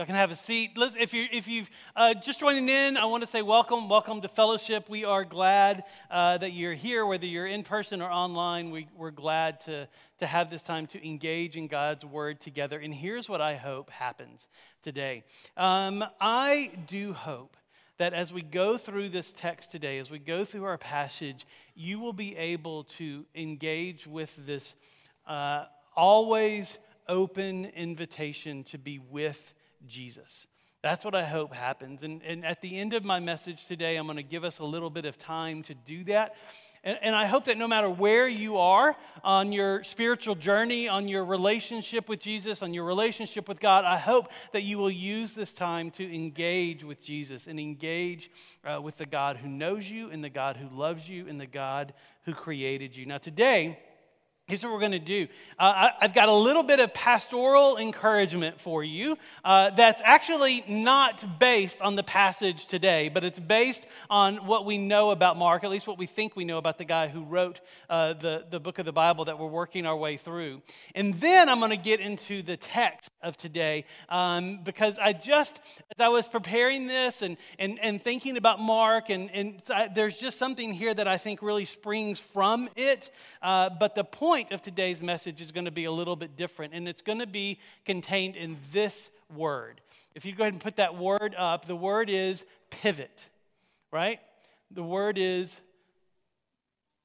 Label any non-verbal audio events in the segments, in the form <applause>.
Y'all can have a seat. If, you if you've uh, just joining in, I want to say welcome. Welcome to fellowship. We are glad uh, that you're here, whether you're in person or online. We, we're glad to, to have this time to engage in God's word together. And here's what I hope happens today. Um, I do hope that as we go through this text today, as we go through our passage, you will be able to engage with this uh, always open invitation to be with Jesus. That's what I hope happens. And, and at the end of my message today, I'm going to give us a little bit of time to do that. And, and, I hope that no matter where you are on your spiritual journey, on your relationship with Jesus, on your relationship with God, I hope that you will use this time to engage with Jesus and engage uh, with the God who knows you and the God who loves you and the God who created you. Now, today, Here's what we're going to do. Uh, I, have got a little bit of pastoral encouragement for you uh, that's actually not based on the passage today, but it's based on what we know about Mark, at least what we think we know about the guy who wrote uh, the, the book of the Bible that we're working our way through. And then I'm going to get into the text of today um, because I just, as I was preparing this and, and, and thinking about Mark, and, and there's just something here that I think really springs from it. Uh, but the point point of today's message is going to be a little bit different, and it's going to be contained in this word. If you go ahead and put that word up, the word is pivot, right? The word is,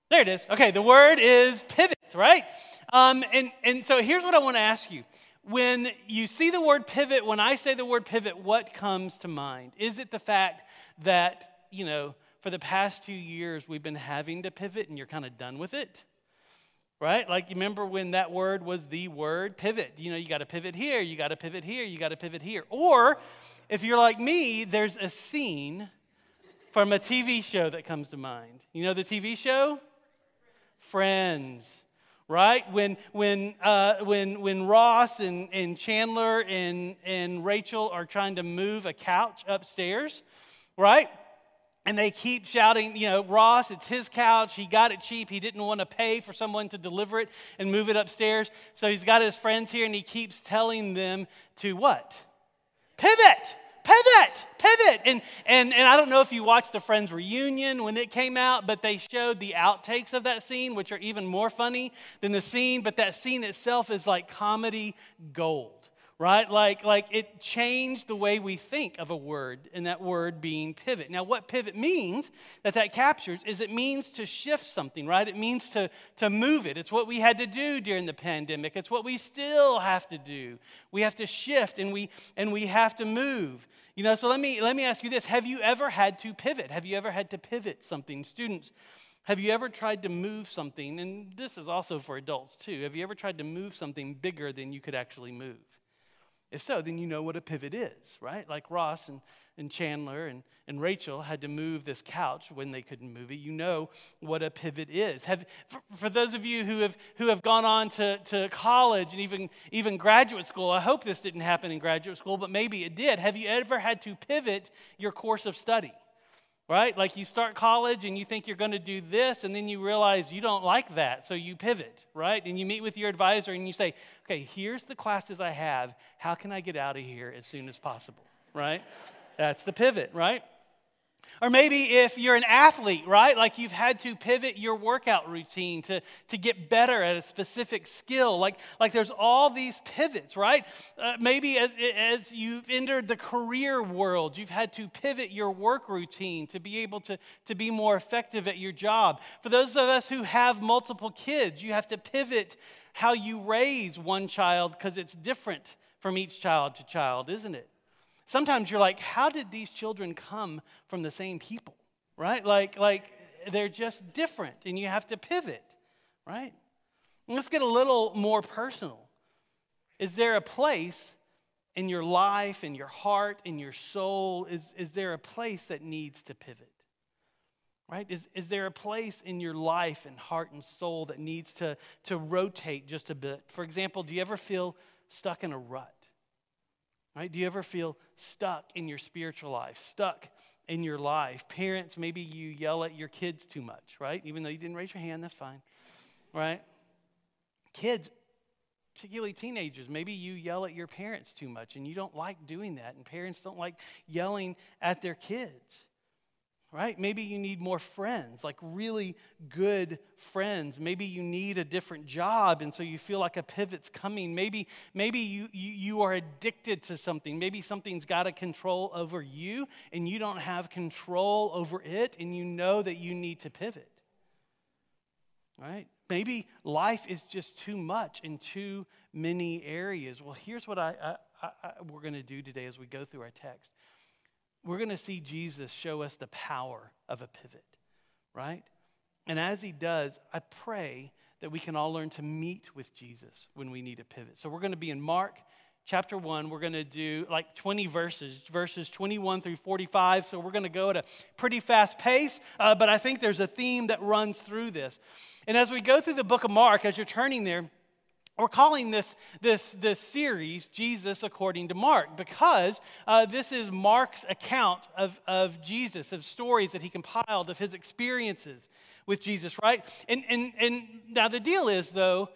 there it is. Okay, the word is pivot, right? Um, and, and so here's what I want to ask you. When you see the word pivot, when I say the word pivot, what comes to mind? Is it the fact that, you know, for the past two years we've been having to pivot and you're kind of done with it? Right? Like, you remember when that word was the word pivot? You know, you got to pivot here, you got to pivot here, you got to pivot here. Or if you're like me, there's a scene from a TV show that comes to mind. You know the TV show? Friends. Right? When, when, uh, when, when Ross and, and Chandler and, and Rachel are trying to move a couch upstairs, right? And they keep shouting, you know, Ross, it's his couch. He got it cheap. He didn't want to pay for someone to deliver it and move it upstairs. So he's got his friends here and he keeps telling them to what? Pivot, pivot, pivot. And, and, and I don't know if you watched the Friends reunion when it came out, but they showed the outtakes of that scene, which are even more funny than the scene. But that scene itself is like comedy gold right? Like, like it changed the way we think of a word, and that word being pivot. Now, what pivot means that that captures is it means to shift something, right? It means to, to move it. It's what we had to do during the pandemic. It's what we still have to do. We have to shift and we and we have to move. You know, so let me let me ask you this. Have you ever had to pivot? Have you ever had to pivot something? Students, have you ever tried to move something? And this is also for adults too. Have you ever tried to move something bigger than you could actually move? If so, then you know what a pivot is, right? Like Ross and, and Chandler and, and Rachel had to move this couch when they couldn't move it. You know what a pivot is. Have, for, for those of you who have, who have gone on to, to college and even, even graduate school, I hope this didn't happen in graduate school, but maybe it did. Have you ever had to pivot your course of study? Right? Like you start college and you think you're going to do this, and then you realize you don't like that, so you pivot, right? And you meet with your advisor and you say, okay, here's the classes I have. How can I get out of here as soon as possible, right? That's the pivot, right? Or maybe if you're an athlete, right? Like you've had to pivot your workout routine to, to get better at a specific skill. Like, like there's all these pivots, right? Uh, maybe as, as you've entered the career world, you've had to pivot your work routine to be able to, to be more effective at your job. For those of us who have multiple kids, you have to pivot how you raise one child because it's different from each child to child, isn't it? Sometimes you're like, how did these children come from the same people? Right? Like, like they're just different and you have to pivot, right? let's get a little more personal. Is there a place in your life, in your heart, in your soul? Is, is there a place that needs to pivot? Right? Is, is there a place in your life and heart and soul that needs to, to rotate just a bit? For example, do you ever feel stuck in a rut? Right? Do you ever feel stuck in your spiritual life, stuck in your life? Parents, maybe you yell at your kids too much, right? Even though you didn't raise your hand, that's fine, right? Kids, particularly teenagers. Maybe you yell at your parents too much and you don't like doing that, and parents don't like yelling at their kids right? Maybe you need more friends, like really good friends. Maybe you need a different job, and so you feel like a pivot's coming. Maybe, maybe you, you, you are addicted to something. Maybe something's got a control over you, and you don't have control over it, and you know that you need to pivot, right? Maybe life is just too much in too many areas. Well, here's what I, I, I we're going to do today as we go through our text we're going to see Jesus show us the power of a pivot, right? And as he does, I pray that we can all learn to meet with Jesus when we need a pivot. So we're going to be in Mark chapter 1. We're going to do like 20 verses, verses 21 through 45. So we're going to go at a pretty fast pace, uh, but I think there's a theme that runs through this. And as we go through the book of Mark, as you're turning there, we're calling this, this, this series Jesus According to Mark because uh, this is Mark's account of, of Jesus, of stories that he compiled, of his experiences with Jesus, right? And, and, and now the deal is, though,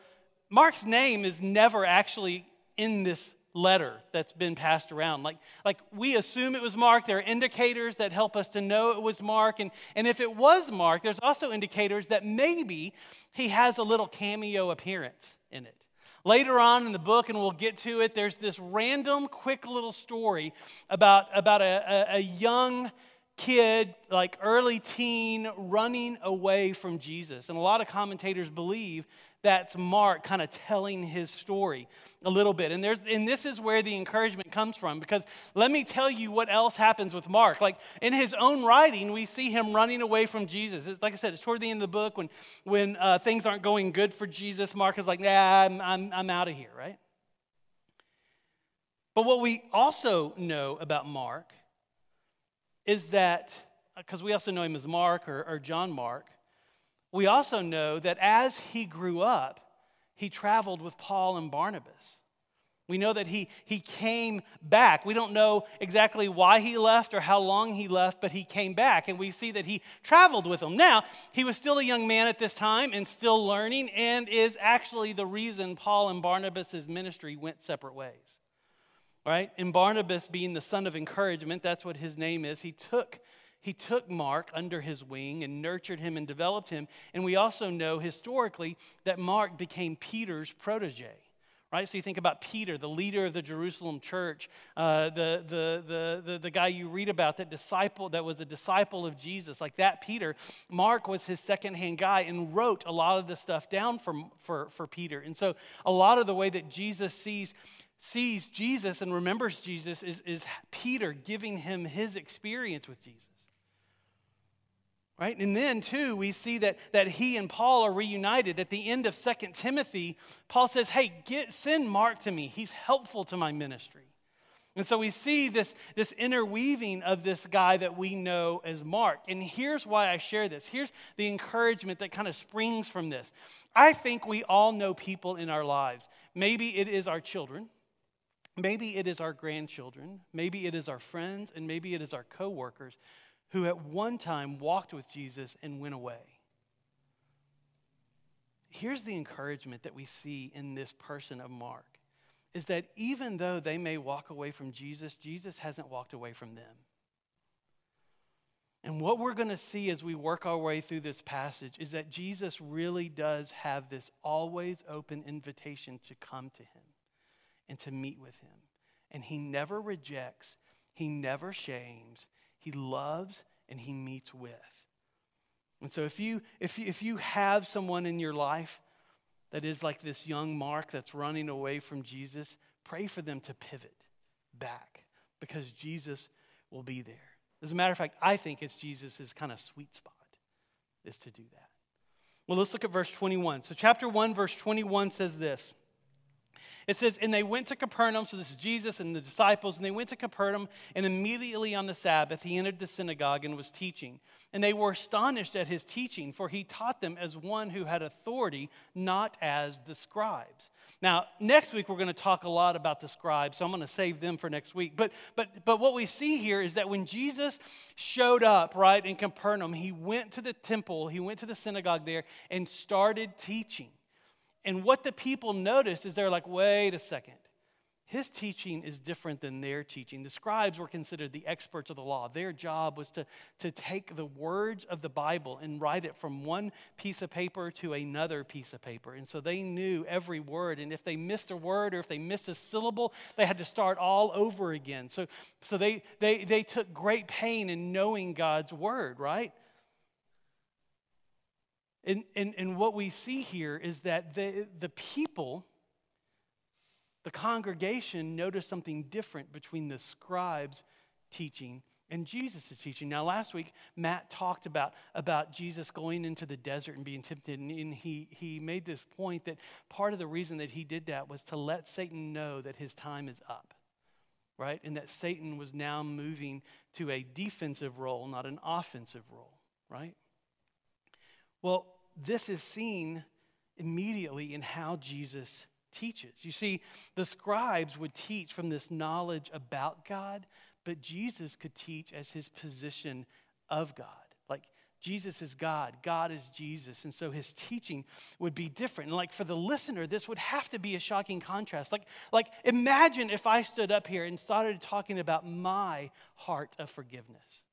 Mark's name is never actually in this letter that's been passed around. Like, like we assume it was Mark. There are indicators that help us to know it was Mark. And, and if it was Mark, there's also indicators that maybe he has a little cameo appearance in it. Later on in the book, and we'll get to it, there's this random, quick little story about, about a, a, a young kid, like early teen, running away from Jesus. And a lot of commentators believe that's Mark kind of telling his story a little bit. And, there's, and this is where the encouragement comes from because let me tell you what else happens with Mark. Like in his own writing, we see him running away from Jesus. It's, like I said, it's toward the end of the book when, when uh, things aren't going good for Jesus. Mark is like, nah, I'm, I'm, I'm out of here, right? But what we also know about Mark is that, because we also know him as Mark or, or John Mark, we also know that as he grew up, he traveled with Paul and Barnabas. We know that he, he came back. We don't know exactly why he left or how long he left, but he came back, and we see that he traveled with them. Now, he was still a young man at this time and still learning, and is actually the reason Paul and Barnabas' ministry went separate ways. Right? And Barnabas, being the son of encouragement, that's what his name is, he took he took Mark under his wing and nurtured him and developed him. And we also know historically that Mark became Peter's protege. Right? So you think about Peter, the leader of the Jerusalem church, uh, the, the, the, the, the guy you read about, that disciple that was a disciple of Jesus, like that Peter. Mark was his secondhand guy and wrote a lot of the stuff down for, for, for Peter. And so a lot of the way that Jesus sees sees Jesus and remembers Jesus is, is Peter giving him his experience with Jesus right? And then too we see that, that he and paul are reunited. At the end of Second timothy paul says hey get, send mark to me. He's helpful to my ministry. And so we see this, this interweaving of this guy that we know as mark. And here's why i share this. Here's the encouragement that kind of springs from this. I think we all know people in our lives. Maybe it is our children. Maybe it is our grandchildren. Maybe it is our friends. And maybe it is our coworkers who at one time walked with Jesus and went away. Here's the encouragement that we see in this person of Mark is that even though they may walk away from Jesus, Jesus hasn't walked away from them. And what we're going to see as we work our way through this passage is that Jesus really does have this always open invitation to come to him and to meet with him. And he never rejects, he never shames, he loves and he meets with. And so if you if you, if you have someone in your life that is like this young Mark that's running away from Jesus, pray for them to pivot back because Jesus will be there. As a matter of fact, I think it's Jesus' kind of sweet spot is to do that. Well, let's look at verse 21. So, chapter 1, verse 21 says this it says, And they went to Capernaum. So this is Jesus and the disciples. And they went to Capernaum. And immediately on the Sabbath, he entered the synagogue and was teaching. And they were astonished at his teaching, for he taught them as one who had authority, not as the scribes. Now, next week we're going to talk a lot about the scribes, so I'm going to save them for next week. But, but, but what we see here is that when Jesus showed up, right, in Capernaum, he went to the temple, he went to the synagogue there, and started teaching. And what the people noticed is they're like, wait a second. His teaching is different than their teaching. The scribes were considered the experts of the law. Their job was to, to take the words of the Bible and write it from one piece of paper to another piece of paper. And so they knew every word. And if they missed a word or if they missed a syllable, they had to start all over again. So, so they, they, they took great pain in knowing God's word, right? And, and, and what we see here is that the, the people the congregation noticed something different between the scribes' teaching and Jesus' teaching. Now, last week, Matt talked about, about Jesus going into the desert and being tempted, and, and he, he made this point that part of the reason that he did that was to let Satan know that his time is up, right? And that Satan was now moving to a defensive role, not an offensive role, right? Well, this is seen immediately in how Jesus teaches. You see, the scribes would teach from this knowledge about God, but Jesus could teach as his position of God. Like, Jesus is God, God is Jesus. And so his teaching would be different. And like for the listener, this would have to be a shocking contrast. Like, like imagine if I stood up here and started talking about my heart of forgiveness.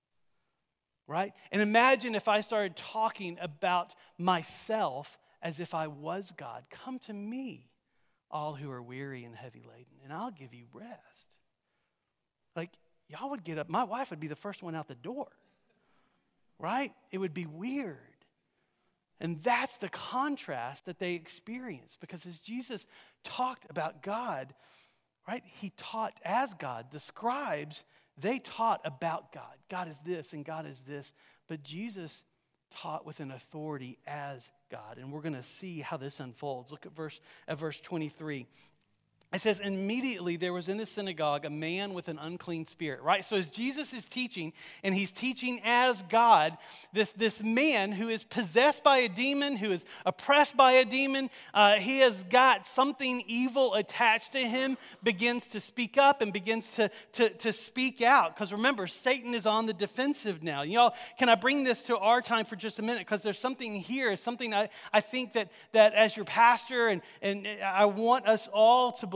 Right? And imagine if I started talking about myself as if I was God. Come to me all who are weary and heavy laden, and I'll give you rest. Like, y'all would get up, my wife would be the first one out the door, right? It would be weird. And that's the contrast that they experienced because as Jesus talked about God, right, he taught as God. The scribes, they taught about God. God is this and God is this. But Jesus taught with an authority as God. And we're going to see how this unfolds. Look at verse, at verse 23. It says, immediately there was in the synagogue a man with an unclean spirit, right? So as Jesus is teaching, and he's teaching as God, this, this man who is possessed by a demon, who is oppressed by a demon, uh, he has got something evil attached to him, begins to speak up and begins to, to, to speak out. Because remember, Satan is on the defensive now. Y'all, can I bring this to our time for just a minute? Because there's something here, something I, I think that, that as your pastor, and, and I want us all to believe,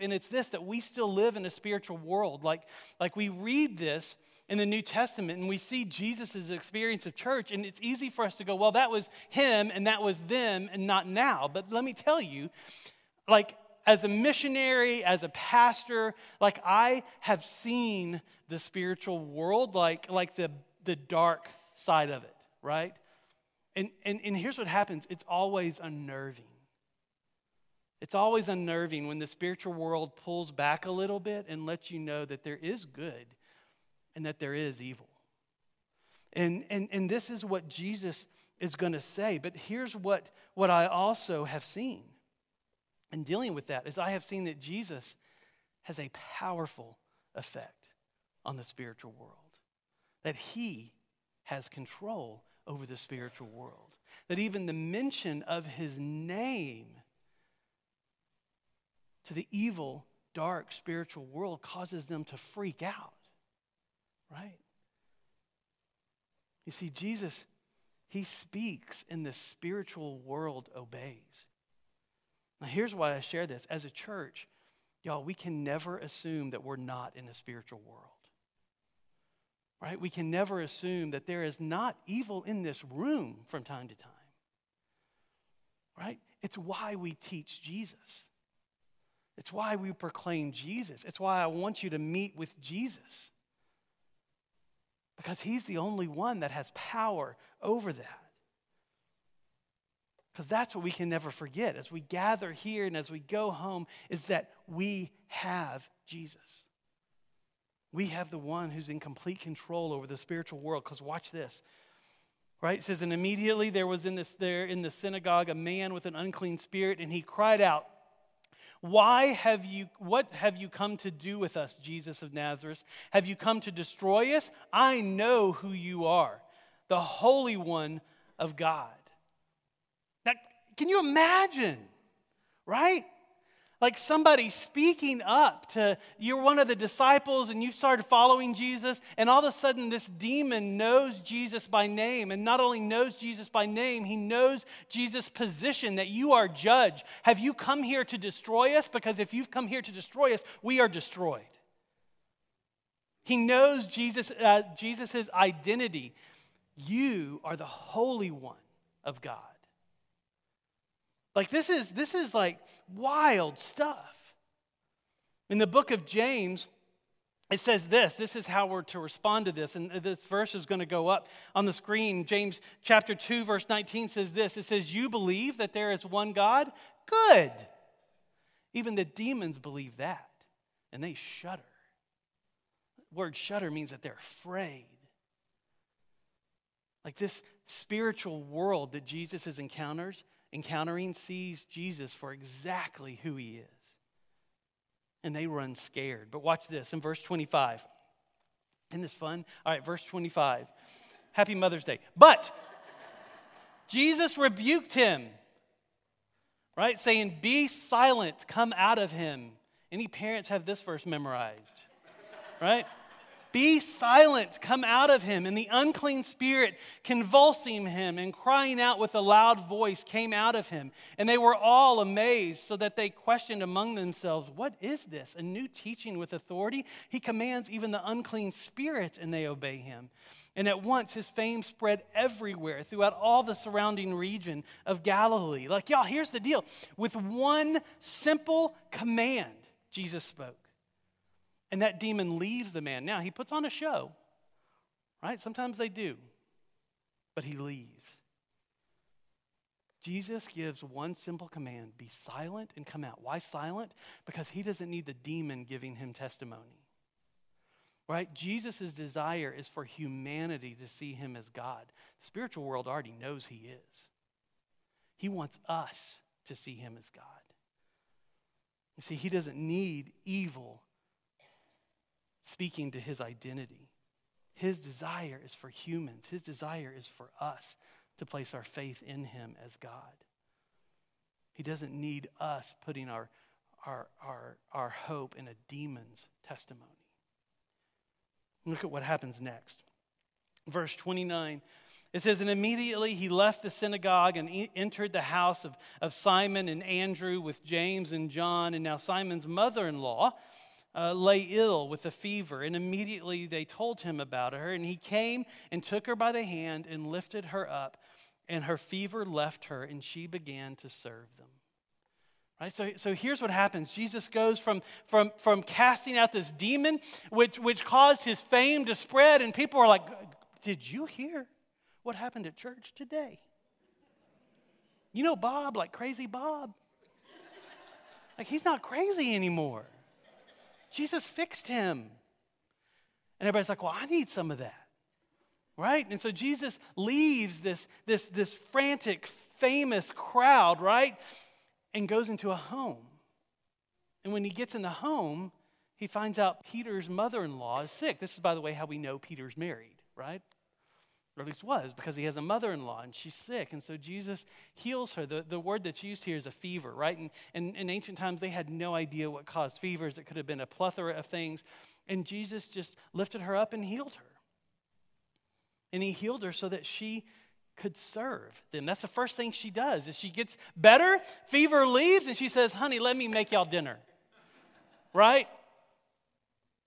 and it's this that we still live in a spiritual world. Like, like we read this in the New Testament and we see Jesus' experience of church, and it's easy for us to go, well, that was him and that was them and not now. But let me tell you, like, as a missionary, as a pastor, like I have seen the spiritual world, like, like the, the dark side of it, right? And, and, and here's what happens it's always unnerving. It's always unnerving when the spiritual world pulls back a little bit and lets you know that there is good and that there is evil. And, and, and this is what Jesus is going to say. But here's what, what I also have seen in dealing with that is I have seen that Jesus has a powerful effect on the spiritual world. That he has control over the spiritual world. That even the mention of his name to the evil, dark spiritual world causes them to freak out, right? You see, Jesus, he speaks and the spiritual world obeys. Now, here's why I share this. As a church, y'all, we can never assume that we're not in a spiritual world. Right? We can never assume that there is not evil in this room from time to time. Right? It's why we teach Jesus. It's why we proclaim Jesus. It's why I want you to meet with Jesus. Because he's the only one that has power over that. Because that's what we can never forget as we gather here and as we go home is that we have Jesus. We have the one who's in complete control over the spiritual world. Because watch this. Right? It says, and immediately there was in this there in the synagogue a man with an unclean spirit, and he cried out, why have you, what have you come to do with us, Jesus of Nazareth? Have you come to destroy us? I know who you are, the Holy One of God. Now, can you imagine, right? Like somebody speaking up to you're one of the disciples and you started following Jesus, and all of a sudden this demon knows Jesus by name. And not only knows Jesus by name, he knows Jesus' position that you are judge. Have you come here to destroy us? Because if you've come here to destroy us, we are destroyed. He knows Jesus' uh, Jesus's identity. You are the Holy One of God. Like this is this is like wild stuff. In the book of James, it says this. This is how we're to respond to this. And this verse is going to go up on the screen. James chapter 2, verse 19 says this. It says, You believe that there is one God? Good. Even the demons believe that, and they shudder. The word shudder means that they're afraid. Like this spiritual world that Jesus encounters, encountering sees Jesus for exactly who he is. And they run scared. But watch this in verse 25. Isn't this fun? All right, verse 25. Happy Mother's Day. But Jesus rebuked him, right? Saying, Be silent, come out of him. Any parents have this verse memorized, right? Be silent, come out of him. And the unclean spirit, convulsing him and crying out with a loud voice, came out of him. And they were all amazed, so that they questioned among themselves, What is this? A new teaching with authority? He commands even the unclean spirits, and they obey him. And at once his fame spread everywhere throughout all the surrounding region of Galilee. Like, y'all, here's the deal with one simple command, Jesus spoke and that demon leaves the man. Now, he puts on a show, right? Sometimes they do, but he leaves. Jesus gives one simple command be silent and come out. Why silent? Because he doesn't need the demon giving him testimony. Right? Jesus' desire is for humanity to see him as God. The spiritual world already knows he is. He wants us to see him as God. You see, he doesn't need evil speaking to his identity. His desire is for humans, his desire is for us to place our faith in him as God. He doesn't need us putting our, our, our, our hope in a demon's testimony. Look at what happens next. Verse 29. It says, And immediately he left the synagogue and entered the house of, of Simon and Andrew with James and John. And now Simon's mother in law uh, lay ill with a fever, and immediately they told him about her. And he came and took her by the hand and lifted her up, and her fever left her, and she began to serve them. Right? So, so here's what happens Jesus goes from, from, from casting out this demon, which, which caused his fame to spread, and people are like, Did you hear what happened at church today? You know, Bob, like crazy Bob. Like, he's not crazy anymore. Jesus fixed him. And everybody's like, well, I need some of that. Right? And so Jesus leaves this, this, this frantic, famous crowd, right? And goes into a home. And when he gets in the home, he finds out Peter's mother in law is sick. This is, by the way, how we know Peter's married, right? Or at least was, because he has a mother in law and she's sick. And so Jesus heals her. The, the word that's used here is a fever, right? And, and in ancient times, they had no idea what caused fevers. It could have been a plethora of things. And Jesus just lifted her up and healed her. And he healed her so that she could serve them. That's the first thing she does. Is she gets better, fever leaves, and she says, "Honey, let me make y'all dinner." right?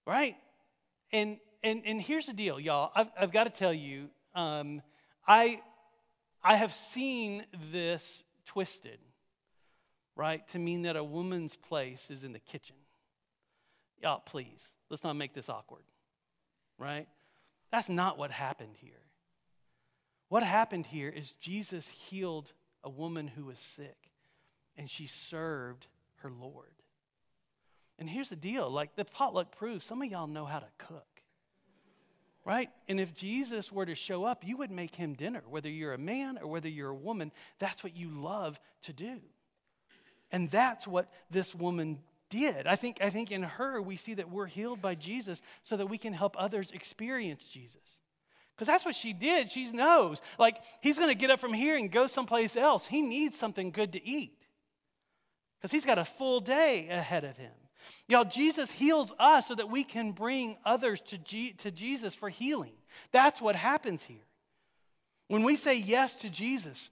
Right? And and and here's the deal, y'all. I've, I've got to tell you, um, I, I have seen this twisted, right, to mean that a woman's place is in the kitchen. Y'all, please, let's not make this awkward, right? That's not what happened here. What happened here is Jesus healed a woman who was sick, and she served her Lord. And here's the deal like the potluck proves, some of y'all know how to cook right? And if Jesus were to show up, you would make him dinner, whether you're a man or whether you're a woman. That's what you love to do. And that's what this woman did. I think, I think in her, we see that we're healed by Jesus so that we can help others experience Jesus. Because that's what she did. She knows, like, he's going to get up from here and go someplace else. He needs something good to eat. because he's got a full day ahead of him. Y'all, Jesus heals us so that we can bring others to, G- to Jesus for healing. That's what happens here. When we say yes to Jesus,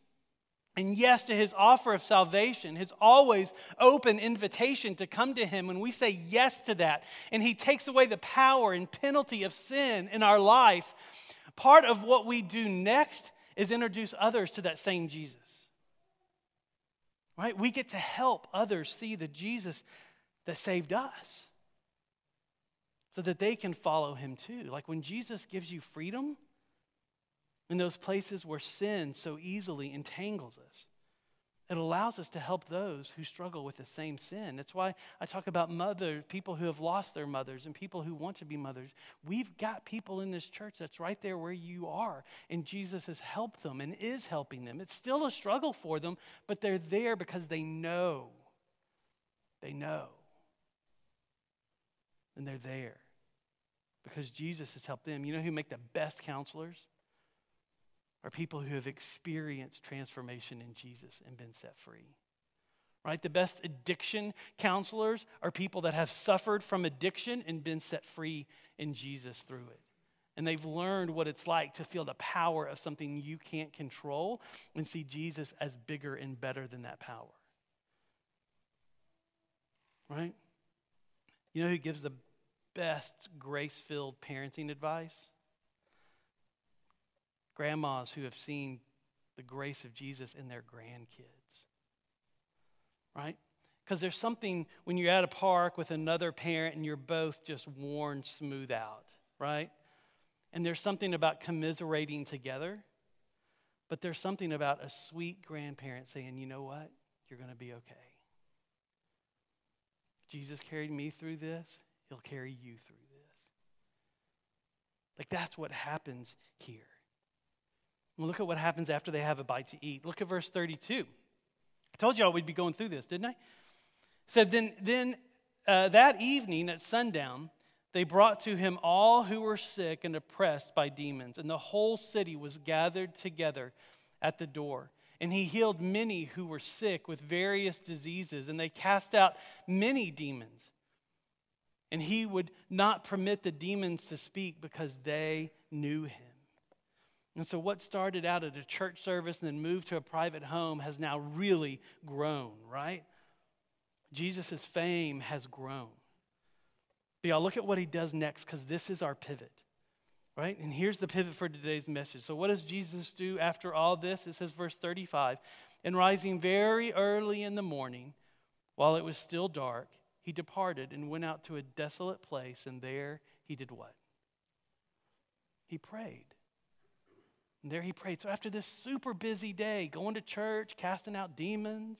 and yes to his offer of salvation, his always open invitation to come to him, when we say yes to that, and he takes away the power and penalty of sin in our life, part of what we do next is introduce others to that same Jesus. Right? We get to help others see the Jesus that saved us so that they can follow him too. Like when Jesus gives you freedom, in those places where sin so easily entangles us. It allows us to help those who struggle with the same sin. That's why I talk about mothers, people who have lost their mothers, and people who want to be mothers. We've got people in this church that's right there where you are, and Jesus has helped them and is helping them. It's still a struggle for them, but they're there because they know. They know. And they're there because Jesus has helped them. You know who make the best counselors? are people who have experienced transformation in Jesus and been set free. Right? The best addiction counselors are people that have suffered from addiction and been set free in Jesus through it. And they've learned what it's like to feel the power of something you can't control and see Jesus as bigger and better than that power. Right? You know who gives the best grace filled parenting advice? grandmas who have seen the grace of Jesus in their grandkids. Right? Because there's something when you're at a park with another parent and you're both just worn smooth out, right? And there's something about commiserating together, but there's something about a sweet grandparent saying, you know what? You're going to be okay. Jesus carried me through this, he'll carry you through this. Like that's what happens here. Look at what happens after they have a bite to eat. Look at verse 32. I told y'all we'd be going through this, didn't I? Said, Then, then uh, that evening at sundown, they brought to him all who were sick and oppressed by demons, and the whole city was gathered together at the door. And he healed many who were sick with various diseases, and they cast out many demons. And he would not permit the demons to speak because they knew him. And so, what started out at a church service and then moved to a private home has now really grown, right? Jesus' fame has grown. But y'all, look at what he does next because this is our pivot, right? And here's the pivot for today's message. So, what does Jesus do after all this? It says, verse 35 And rising very early in the morning, while it was still dark, he departed and went out to a desolate place, and there he did what? He prayed. And there he prayed. So after this super busy day, going to church, casting out demons,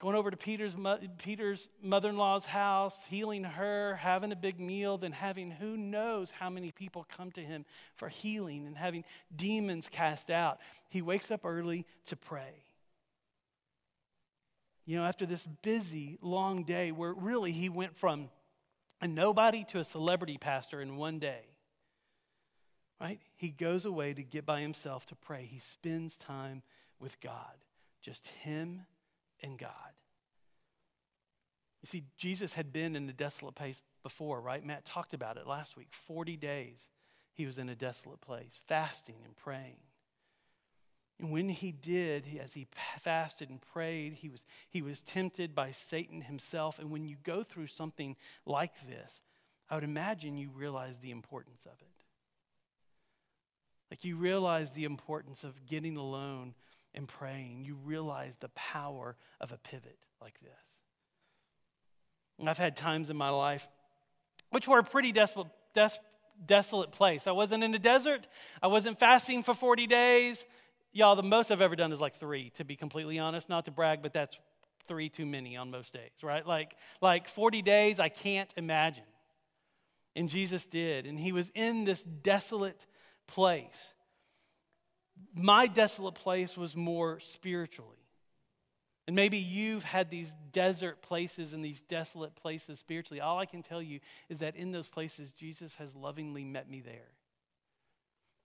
going over to Peter's, Peter's mother in law's house, healing her, having a big meal, then having who knows how many people come to him for healing and having demons cast out. He wakes up early to pray. You know, after this busy, long day where really he went from a nobody to a celebrity pastor in one day right? He goes away to get by himself to pray. He spends time with God, just him and God. You see, Jesus had been in a desolate place before, right? Matt talked about it last week. 40 days he was in a desolate place, fasting and praying. And when he did, as he fasted and prayed, he was, he was tempted by Satan himself. And when you go through something like this, I would imagine you realize the importance of it. Like you realize the importance of getting alone and praying. You realize the power of a pivot like this. And I've had times in my life which were a pretty desolate, des- desolate place. I wasn't in the desert. I wasn't fasting for 40 days. Y'all, the most I've ever done is like three, to be completely honest. Not to brag, but that's three too many on most days, right? Like, like 40 days, I can't imagine. And Jesus did. And he was in this desolate place. My desolate place was more spiritually. And maybe you've had these desert places and these desolate places spiritually. All I can tell you is that in those places, Jesus has lovingly met me there.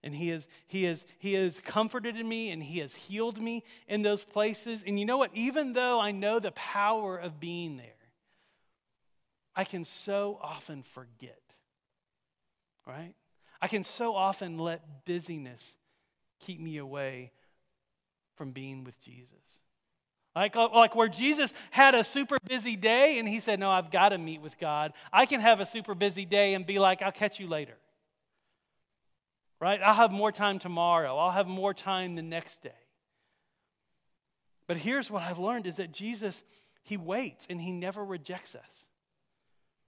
And he has, he, has, he has comforted me and he has healed me in those places. And you know what? Even though I know the power of being there, I can so often forget, right? I can so often let busyness keep me away from being with Jesus. Like, uh, like where Jesus had a super busy day and he said, No, I've got to meet with God. I can have a super busy day and be like, I'll catch you later right? I'll have more time tomorrow. I'll have more time the next day. But here's what I've learned is that Jesus, he waits and he never rejects us.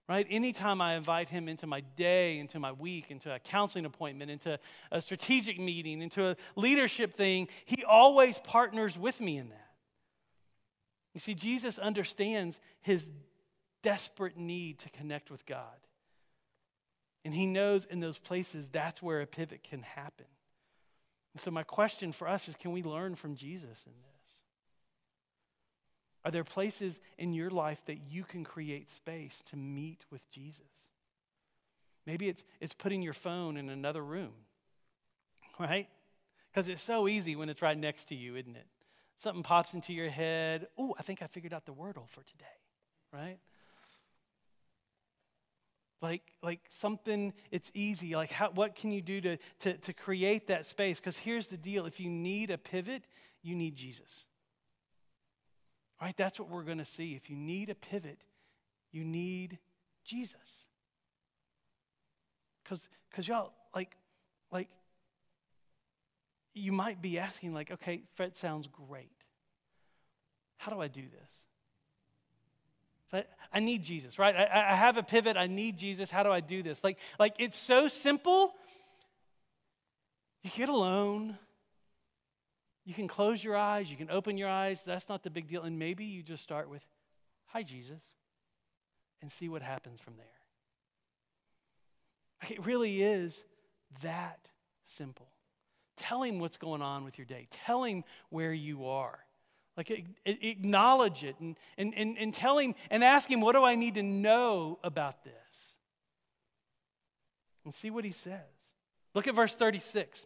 Right? Anytime I invite him into my day, into my week, into a counseling appointment, into a strategic meeting, into a leadership thing, he always partners with me in that. You see, Jesus understands his desperate need to connect with God. And he knows in those places that's where a pivot can happen. And so, my question for us is can we learn from Jesus in this? Are there places in your life that you can create space to meet with Jesus? Maybe it's, it's putting your phone in another room, <laughs> right? Because it's so easy when it's right next to you, isn't it? Something pops into your head. Oh, I think I figured out the wordle for today, right? Like like something it's easy. Like how, what can you do to, to, to create that space? Because here's the deal. If you need a pivot you need jesus. Right? That's what we're going to see. If you need a pivot you need jesus. Because because y'all like like you might be asking like okay fred sounds great. How do i do this I need Jesus, right? I, I have a pivot. I need Jesus. How do I do this? Like, like it's so simple. You get alone. You can close your eyes. You can open your eyes. That's not the big deal. And maybe you just start with, Hi, Jesus, and see what happens from there. Like it really is that simple. Tell him what's going on with your day, tell him where you are. Like, acknowledge it and, and, and, and tell him and ask him, what do I need to know about this? And see what he says. Look at verse 36.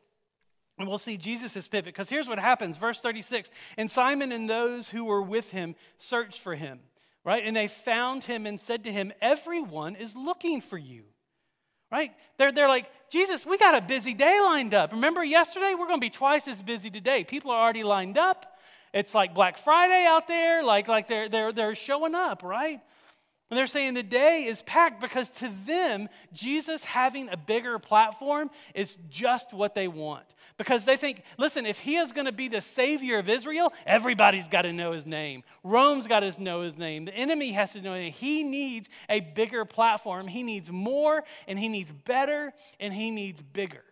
And we'll see Jesus' pivot because here's what happens. Verse 36 And Simon and those who were with him searched for him, right? And they found him and said to him, Everyone is looking for you, right? They're, they're like, Jesus, we got a busy day lined up. Remember yesterday? We're going to be twice as busy today. People are already lined up. It's like Black Friday out there, like, like they're, they're, they're showing up, right? And they're saying the day is packed because to them, Jesus having a bigger platform is just what they want. Because they think, listen, if he is going to be the savior of Israel, everybody's got to know his name. Rome's got to know his name. The enemy has to know him. He needs a bigger platform. He needs more, and he needs better, and he needs bigger.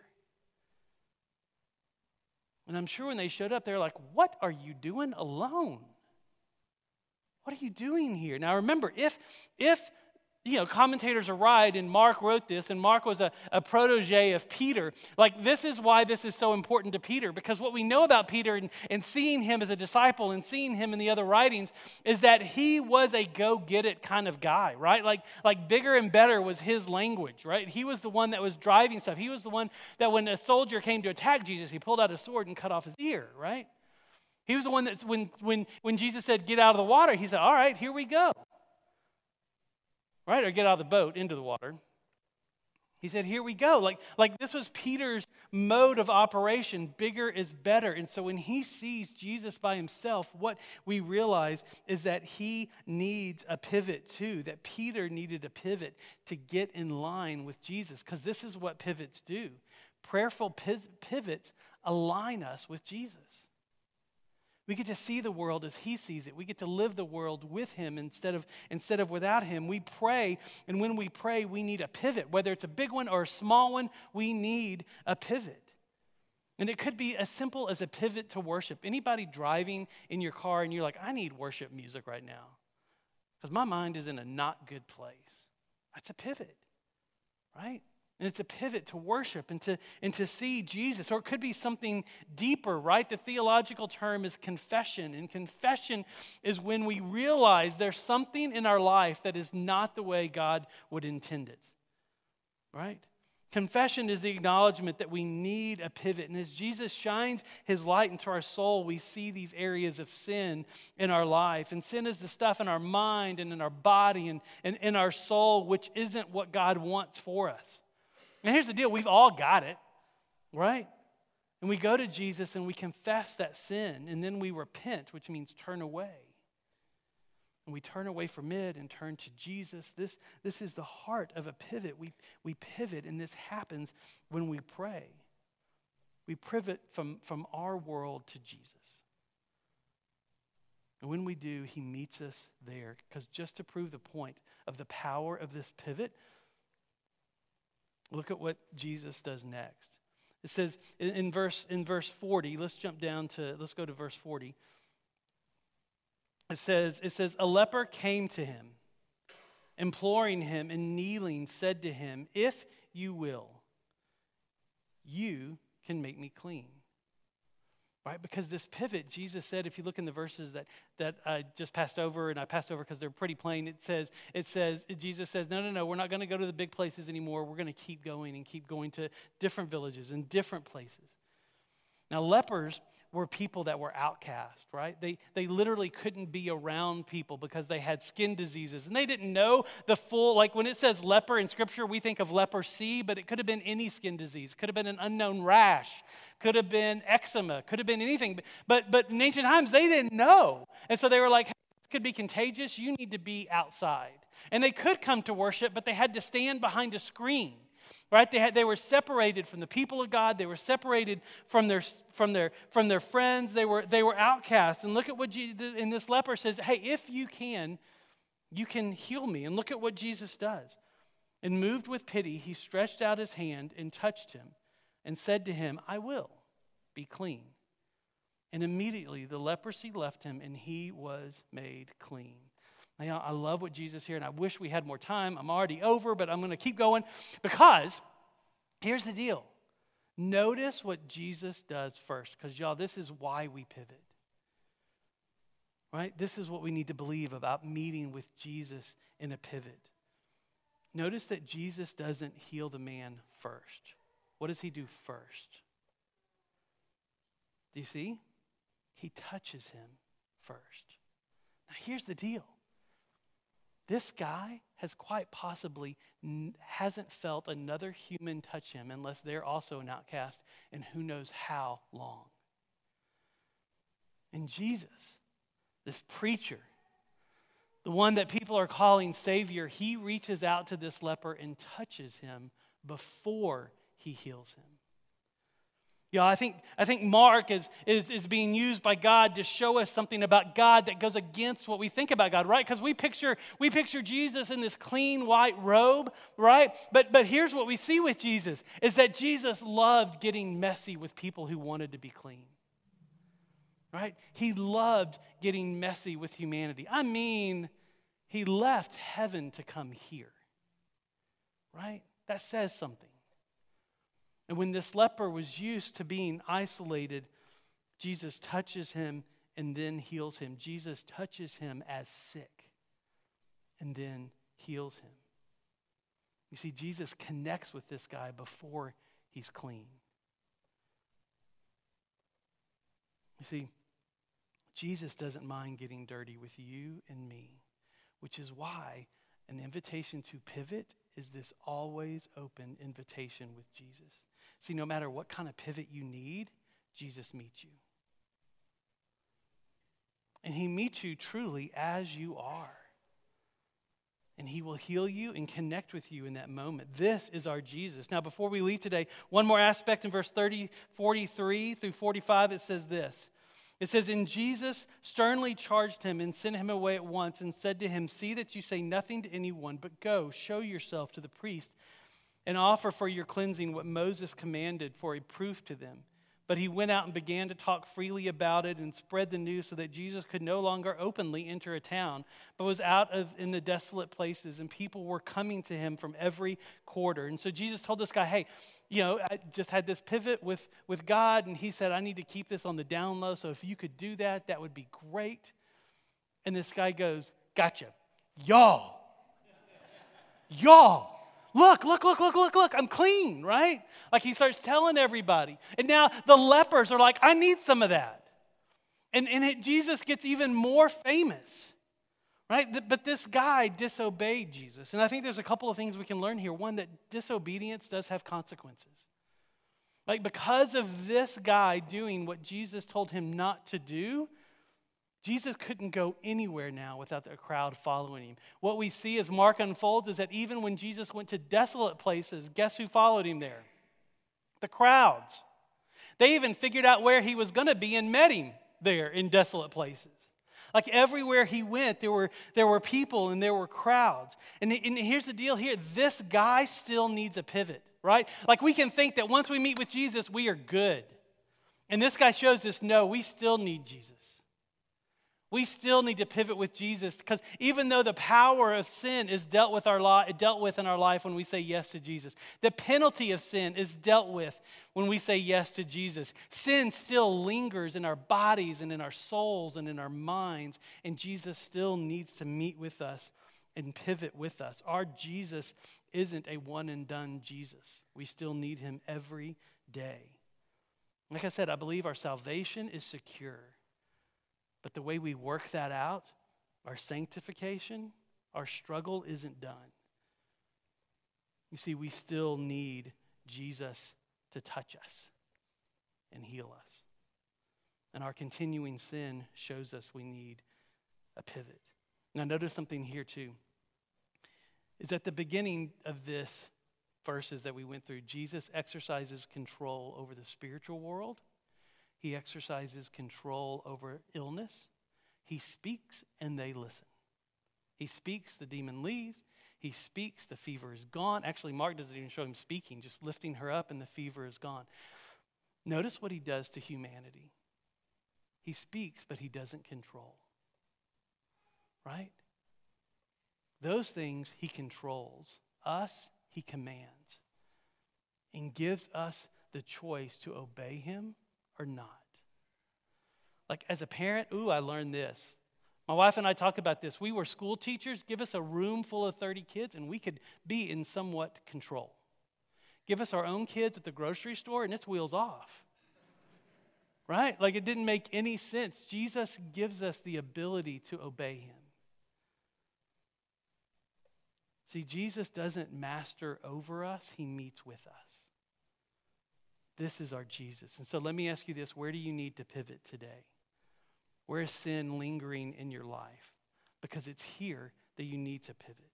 And I'm sure when they showed up, they're like, What are you doing alone? What are you doing here? Now remember, if if you know, commentators are right, and Mark wrote this, and Mark was a, a protege of Peter. Like, this is why this is so important to Peter, because what we know about Peter and, and seeing him as a disciple and seeing him in the other writings is that he was a go get it kind of guy, right? Like, like, bigger and better was his language, right? He was the one that was driving stuff. He was the one that when a soldier came to attack Jesus, he pulled out a sword and cut off his ear, right? He was the one that when, when, when Jesus said, Get out of the water, he said, All right, here we go right? Or get out of the boat into the water. He said, Here we go. Like, like this was Peter's mode of operation. Bigger is better. And so when he sees Jesus by himself, what we realize is that he needs a pivot too, that Peter needed a pivot to get in line with Jesus, because this is what pivots do. Prayerful pivots align us with Jesus. We get to see the world as he sees it. We get to live the world with him instead of, instead of without him. We pray, and when we pray, we need a pivot. Whether it's a big one or a small one, we need a pivot. And it could be as simple as a pivot to worship. Anybody driving in your car and you're like, I need worship music right now because my mind is in a not good place. That's a pivot, right? And it's a pivot to worship and to, and to see Jesus. Or it could be something deeper, right? The theological term is confession. And confession is when we realize there's something in our life that is not the way God would intend it, right? Confession is the acknowledgement that we need a pivot. And as Jesus shines his light into our soul, we see these areas of sin in our life. And sin is the stuff in our mind and in our body and, and in our soul, which isn't what God wants for us. And here's the deal we've all got it, right? And we go to Jesus and we confess that sin, and then we repent, which means turn away and we turn away from it and turn to Jesus. This, this is the heart of a pivot. We, we pivot, and this happens when we pray. We pivot from, from our world to Jesus. And when we do, he meets us there. Because just to prove the point of the power of this pivot, look at what Jesus does next. It says in, in verse, in verse 40, let's jump down to, let's go to verse 40 it says, it says, a leper came to him, imploring him and kneeling, said to him, If you will, you can make me clean. Right? Because this pivot, Jesus said, if you look in the verses that, that I just passed over, and I passed over because they're pretty plain, it says, it says, Jesus says, no, no, no, we're not going to go to the big places anymore. We're going to keep going and keep going to different villages and different places. Now, lepers were people that were outcast, right? They, they literally couldn't be around people because they had skin diseases. And they didn't know the full, like when it says leper in scripture, we think of leprosy, but it could have been any skin disease. Could have been an unknown rash. Could have been eczema. Could have been anything. But, but in ancient times, they didn't know. And so they were like, hey, this could be contagious. You need to be outside. And they could come to worship, but they had to stand behind a screen right? They, had, they were separated from the people of god. They were separated from their from their from their friends. They were they were outcasts. And look at what jesus in this leper says hey if you can you can heal me. And look at what jesus does. And moved with pity he stretched out his hand and touched him and said to him i will be clean. And immediately the leprosy left him and he was made clean now, uh, I love what Jesus here, and I wish we had more time. I'm already over, but I'm going to keep going because here's the deal. Notice what Jesus does first, because y'all, this is why we pivot. Right? This is what we need to believe about meeting with Jesus in a pivot. Notice that Jesus doesn't heal the man first. What does he do first? Do you see? He touches him first. Now, here's the deal this guy has quite possibly n- hasn't felt another human touch him unless they're also an outcast, and who knows how long. And Jesus, this preacher, the one that people are calling Savior, he reaches out to this leper and touches him before he heals him. Yeah, I think, I think Mark is, is, is being used by God to show us something about God that goes against what we think about God, right? Because we picture, we picture Jesus in this clean white robe, right? But, but here's what we see with Jesus is that Jesus loved getting messy with people who wanted to be clean, right? He loved getting messy with humanity. I mean, he left heaven to come here, right? That says something. And when this leper was used to being isolated, Jesus touches him and then heals him. Jesus touches him as sick and then heals him. You see, Jesus connects with this guy before he's clean. You see, Jesus doesn't mind getting dirty with you and me, which is why an invitation to pivot is this always open invitation with Jesus. See, no matter what kind of pivot you need, Jesus meets you. And he meets you truly as you are. And he will heal you and connect with you in that moment. This is our Jesus. Now, before we leave today, one more aspect in verse 30, 43 through 45, it says this. It says, And Jesus sternly charged him and sent him away at once and said to him, See that you say nothing to anyone, but go, show yourself to the priest and offer for your cleansing what Moses commanded for a proof to them. But he went out and began to talk freely about it and spread the news so that Jesus could no longer openly enter a town, but was out of in the desolate places, and people were coming to him from every quarter. And so Jesus told this guy, Hey, you know, I just had this pivot with, with God, and he said, I need to keep this on the down low. So if you could do that, that would be great. And this guy goes, Gotcha. Y'all. Y'all Look, look, look, look, look, look, I'm clean, right? Like he starts telling everybody. And now the lepers are like, I need some of that. And, and it, Jesus gets even more famous, right? But this guy disobeyed Jesus. And I think there's a couple of things we can learn here. One, that disobedience does have consequences. Like, because of this guy doing what Jesus told him not to do, Jesus couldn't go anywhere now without a crowd following him. What we see as Mark unfolds is that even when Jesus went to desolate places, guess who followed him there? The crowds. They even figured out where he was going to be and met him there in desolate places. Like everywhere he went, there were, there were people and there were crowds. And, and here's the deal here this guy still needs a pivot, right? Like we can think that once we meet with Jesus, we are good. And this guy shows us no, we still need Jesus. We still need to pivot with Jesus because even though the power of sin is dealt with our dealt with in our life when we say yes to Jesus, the penalty of sin is dealt with when we say yes to Jesus. Sin still lingers in our bodies and in our souls and in our minds, and Jesus still needs to meet with us and pivot with us. Our Jesus isn't a one and done Jesus. We still need him every day. Like I said, I believe our salvation is secure. But the way we work that out, our sanctification, our struggle isn't done. You see, we still need Jesus to touch us and heal us. And our continuing sin shows us we need a pivot. Now, notice something here, too. Is at the beginning of this verses that we went through, Jesus exercises control over the spiritual world he exercises control over illness. He speaks and they listen. He speaks, the demon leaves. He speaks, the fever is gone. Actually, Mark doesn't even show him speaking, just lifting her up, and the fever is gone. Notice what he does to humanity. He speaks, but he doesn't control. Right? Those things he controls. Us, he commands. And gives us the choice to obey him or not. Like as a parent, ooh, I learned this. My wife and I talk about this. We were school teachers. Give us a room full of 30 kids, and we could be in somewhat control. Give us our own kids at the grocery store, and it's wheels off. Right? Like it didn't make any sense. Jesus gives us the ability to obey him. See, Jesus doesn't master over us, he meets with us. This is our Jesus. And so let me ask you this where do you need to pivot today? Where is sin lingering in your life? Because it's here that you need to pivot.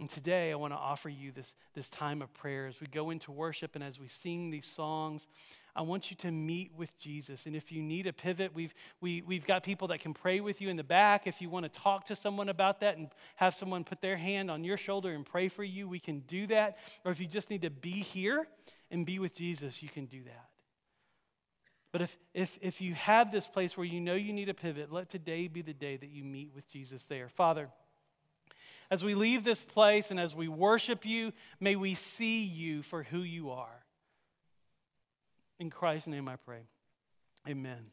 And today, I want to offer you this, this time of prayer as we go into worship and as we sing these songs. I want you to meet with Jesus. And if you need a pivot, we've, we, we've got people that can pray with you in the back. If you want to talk to someone about that and have someone put their hand on your shoulder and pray for you, we can do that. Or if you just need to be here and be with Jesus, you can do that. But if, if, if you have this place where you know you need a pivot, let today be the day that you meet with Jesus there. Father, as we leave this place and as we worship you, may we see you for who you are. In Christ's name I pray. Amen.